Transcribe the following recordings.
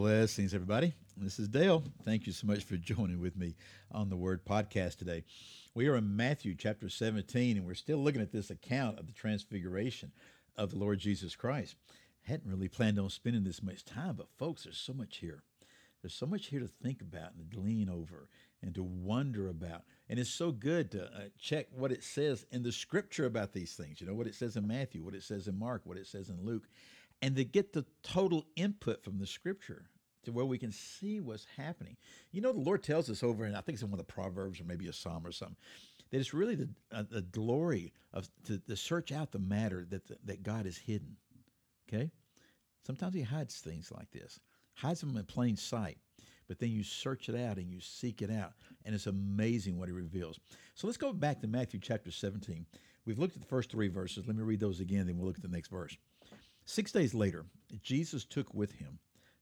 Blessings, everybody. This is Dale. Thank you so much for joining with me on the Word Podcast today. We are in Matthew chapter 17, and we're still looking at this account of the transfiguration of the Lord Jesus Christ. Hadn't really planned on spending this much time, but folks, there's so much here. There's so much here to think about and to glean over and to wonder about. And it's so good to uh, check what it says in the scripture about these things. You know, what it says in Matthew, what it says in Mark, what it says in Luke, and to get the total input from the scripture to where we can see what's happening. You know, the Lord tells us over, and I think it's in one of the Proverbs or maybe a Psalm or something, that it's really the, uh, the glory of to, to, search out the matter that the, that God has hidden. Okay, sometimes He hides things like this, hides them in plain sight. But then you search it out and you seek it out, and it's amazing what He reveals. So let's go back to Matthew chapter 17. We've looked at the first three verses. Let me read those again, then we'll look at the next verse. Six days later, Jesus took with him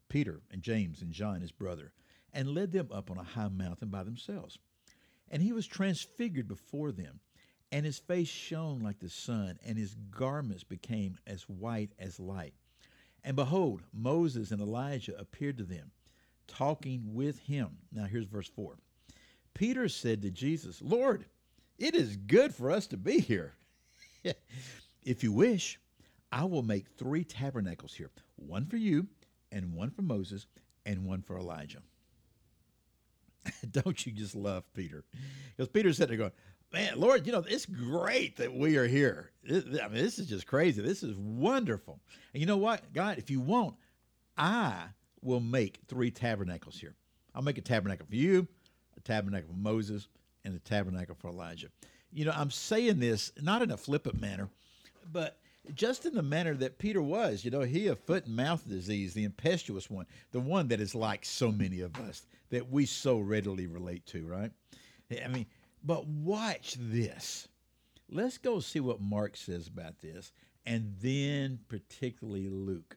Peter and James and John, his brother, and led them up on a high mountain by themselves. And he was transfigured before them, and his face shone like the sun, and his garments became as white as light. And behold, Moses and Elijah appeared to them, talking with him. Now here's verse 4. Peter said to Jesus, Lord, it is good for us to be here. if you wish, I will make three tabernacles here one for you and one for Moses and one for Elijah. Don't you just love Peter? Because Peter said to going, Man, Lord, you know, it's great that we are here. I mean, this is just crazy. This is wonderful. And you know what, God, if you want, I will make three tabernacles here. I'll make a tabernacle for you, a tabernacle for Moses, and a tabernacle for Elijah. You know, I'm saying this not in a flippant manner, but just in the manner that Peter was. You know, he a foot and mouth disease, the impetuous one, the one that is like so many of us that we so readily relate to, right? I mean, but watch this. Let's go see what Mark says about this, and then particularly Luke.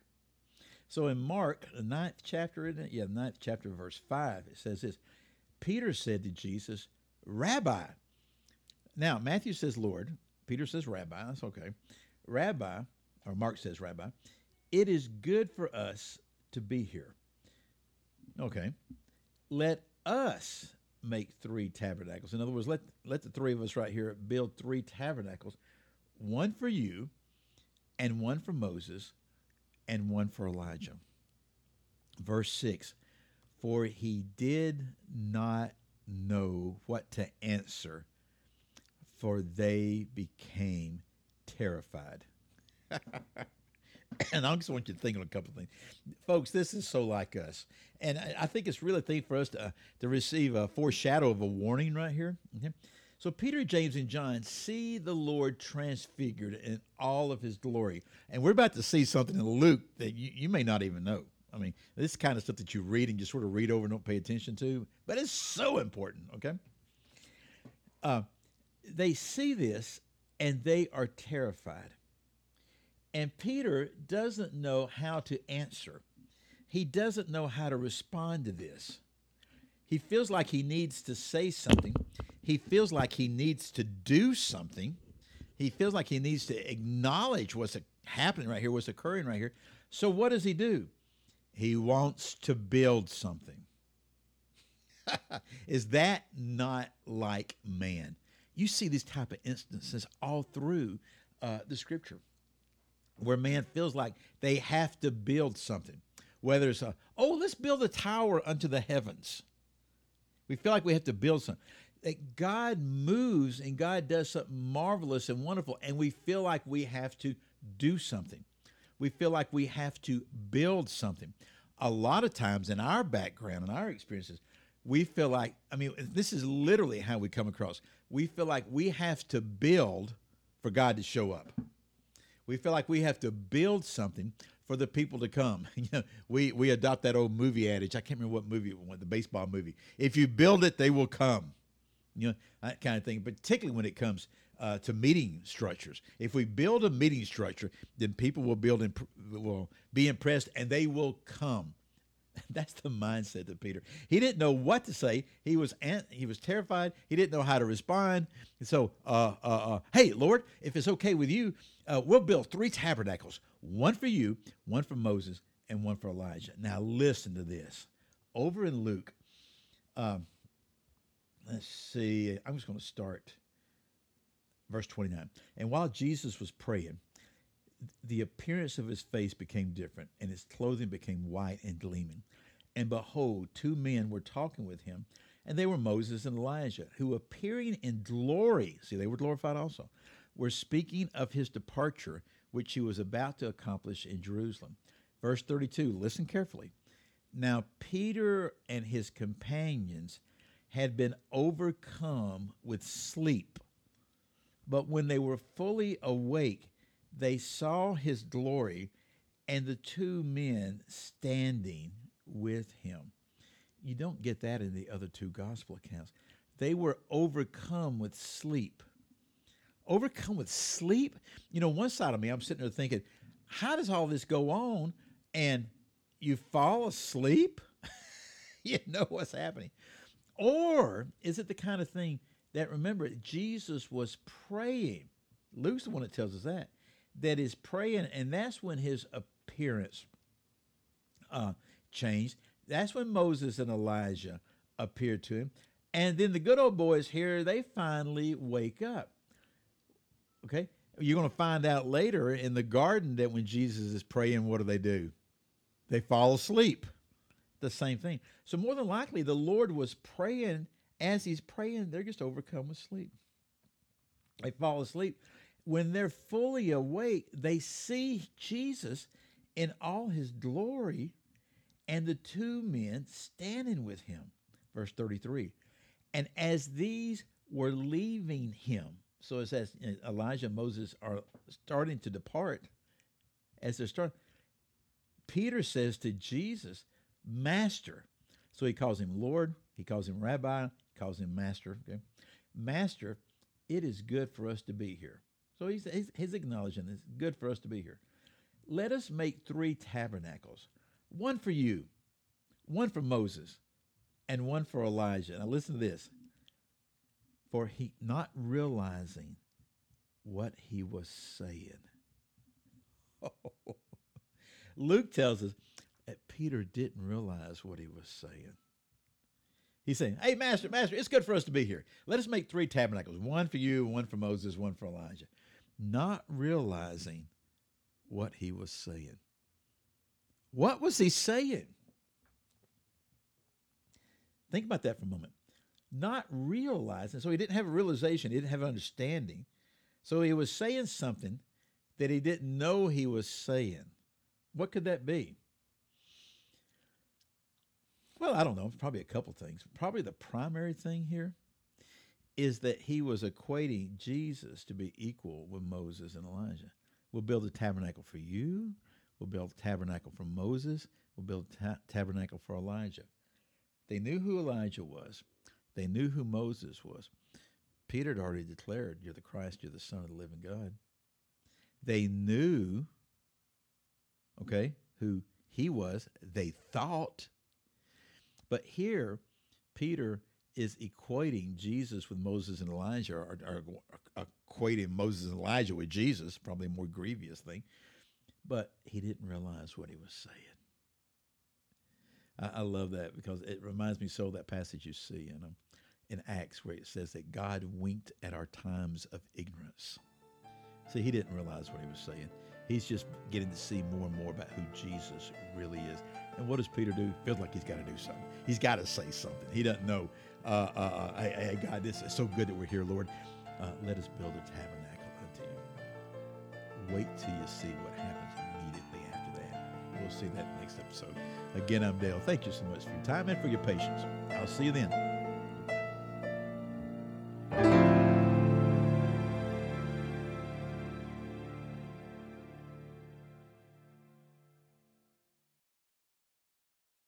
So in Mark, the ninth chapter, isn't it? Yeah, ninth chapter, verse five, it says this. Peter said to Jesus, Rabbi. Now, Matthew says Lord. Peter says Rabbi. That's okay. Rabbi, or Mark says Rabbi, it is good for us to be here. Okay. Let us make three tabernacles. In other words, let, let the three of us right here build three tabernacles one for you, and one for Moses, and one for Elijah. Verse 6 For he did not know what to answer, for they became terrified. and I just want you to think on a couple of things. Folks, this is so like us. And I, think it's really a thing for us to, to receive a foreshadow of a warning right here. Okay? So Peter, James, and John see the Lord transfigured in all of his glory. And we're about to see something in Luke that you, you may not even know. I mean, this kind of stuff that you read and just sort of read over and don't pay attention to, but it's so important, okay? Uh, they see this and they are terrified. And Peter doesn't know how to answer. He doesn't know how to respond to this. He feels like he needs to say something. He feels like he needs to do something. He feels like he needs to acknowledge what's happening right here, what's occurring right here. So, what does he do? He wants to build something. Is that not like man? You see these type of instances all through uh, the scripture where man feels like they have to build something. Whether it's a, oh, let's build a tower unto the heavens. We feel like we have to build something. That God moves and God does something marvelous and wonderful, and we feel like we have to do something. We feel like we have to build something. A lot of times in our background and our experiences, we feel like, I mean, this is literally how we come across. We feel like we have to build for God to show up. We feel like we have to build something for the people to come. You know, we we adopt that old movie adage. I can't remember what movie it was, the baseball movie. If you build it, they will come. You know, that kind of thing. Particularly when it comes uh, to meeting structures. If we build a meeting structure, then people will build imp- will be impressed and they will come. That's the mindset of Peter. He didn't know what to say. He was he was terrified. He didn't know how to respond. And so, uh, uh, uh, hey, Lord, if it's okay with you, uh, we'll build three tabernacles: one for you, one for Moses, and one for Elijah. Now, listen to this. Over in Luke, um, let's see. I'm just going to start verse 29. And while Jesus was praying, the appearance of his face became different, and his clothing became white and gleaming. And behold, two men were talking with him, and they were Moses and Elijah, who appearing in glory, see, they were glorified also, were speaking of his departure, which he was about to accomplish in Jerusalem. Verse 32, listen carefully. Now, Peter and his companions had been overcome with sleep, but when they were fully awake, they saw his glory and the two men standing with him. You don't get that in the other two gospel accounts. They were overcome with sleep. Overcome with sleep? You know, one side of me, I'm sitting there thinking, how does all this go on and you fall asleep? you know what's happening. Or is it the kind of thing that, remember, Jesus was praying? Luke's the one that tells us that that is praying, and that's when his appearance uh, changed. That's when Moses and Elijah appeared to him. And then the good old boys here, they finally wake up. Okay? You're going to find out later in the garden that when Jesus is praying, what do they do? They fall asleep. The same thing. So, more than likely, the Lord was praying. As he's praying, they're just overcome with sleep. They fall asleep when they're fully awake, they see Jesus in all his glory and the two men standing with him. Verse 33. And as these were leaving him, so it says Elijah and Moses are starting to depart. As they're starting, Peter says to Jesus, Master. So he calls him Lord, he calls him Rabbi, he calls him Master. Okay? Master, it is good for us to be here. So he's, he's, he's acknowledging it's good for us to be here. Let us make three tabernacles one for you, one for Moses, and one for Elijah. Now listen to this. For he not realizing what he was saying. Luke tells us that Peter didn't realize what he was saying. He's saying, Hey, Master, Master, it's good for us to be here. Let us make three tabernacles one for you, one for Moses, one for Elijah not realizing what he was saying. What was he saying? Think about that for a moment. Not realizing, so he didn't have a realization, he didn't have an understanding. So he was saying something that he didn't know he was saying. What could that be? Well, I don't know. Probably a couple things. Probably the primary thing here is that he was equating Jesus to be equal with Moses and Elijah. We'll build a tabernacle for you. We'll build a tabernacle for Moses. We'll build a ta- tabernacle for Elijah. They knew who Elijah was. They knew who Moses was. Peter had already declared, You're the Christ, you're the Son of the living God. They knew, okay, who he was. They thought. But here, Peter is equating Jesus with Moses and Elijah, or, or, or, equating Moses and Elijah with Jesus, probably a more grievous thing. But he didn't realize what he was saying. I, I love that because it reminds me so of that passage you see in, um, in Acts where it says that God winked at our times of ignorance. See, he didn't realize what he was saying. He's just getting to see more and more about who Jesus really is. And what does Peter do? Feels like he's got to do something. He's got to say something. He doesn't know uh, uh, uh, hey, hey, God, this is so good that we're here, Lord. Uh, let us build a tabernacle unto you. Wait till you see what happens immediately after that. We'll see that next episode. Again, I'm Dale. Thank you so much for your time and for your patience. I'll see you then.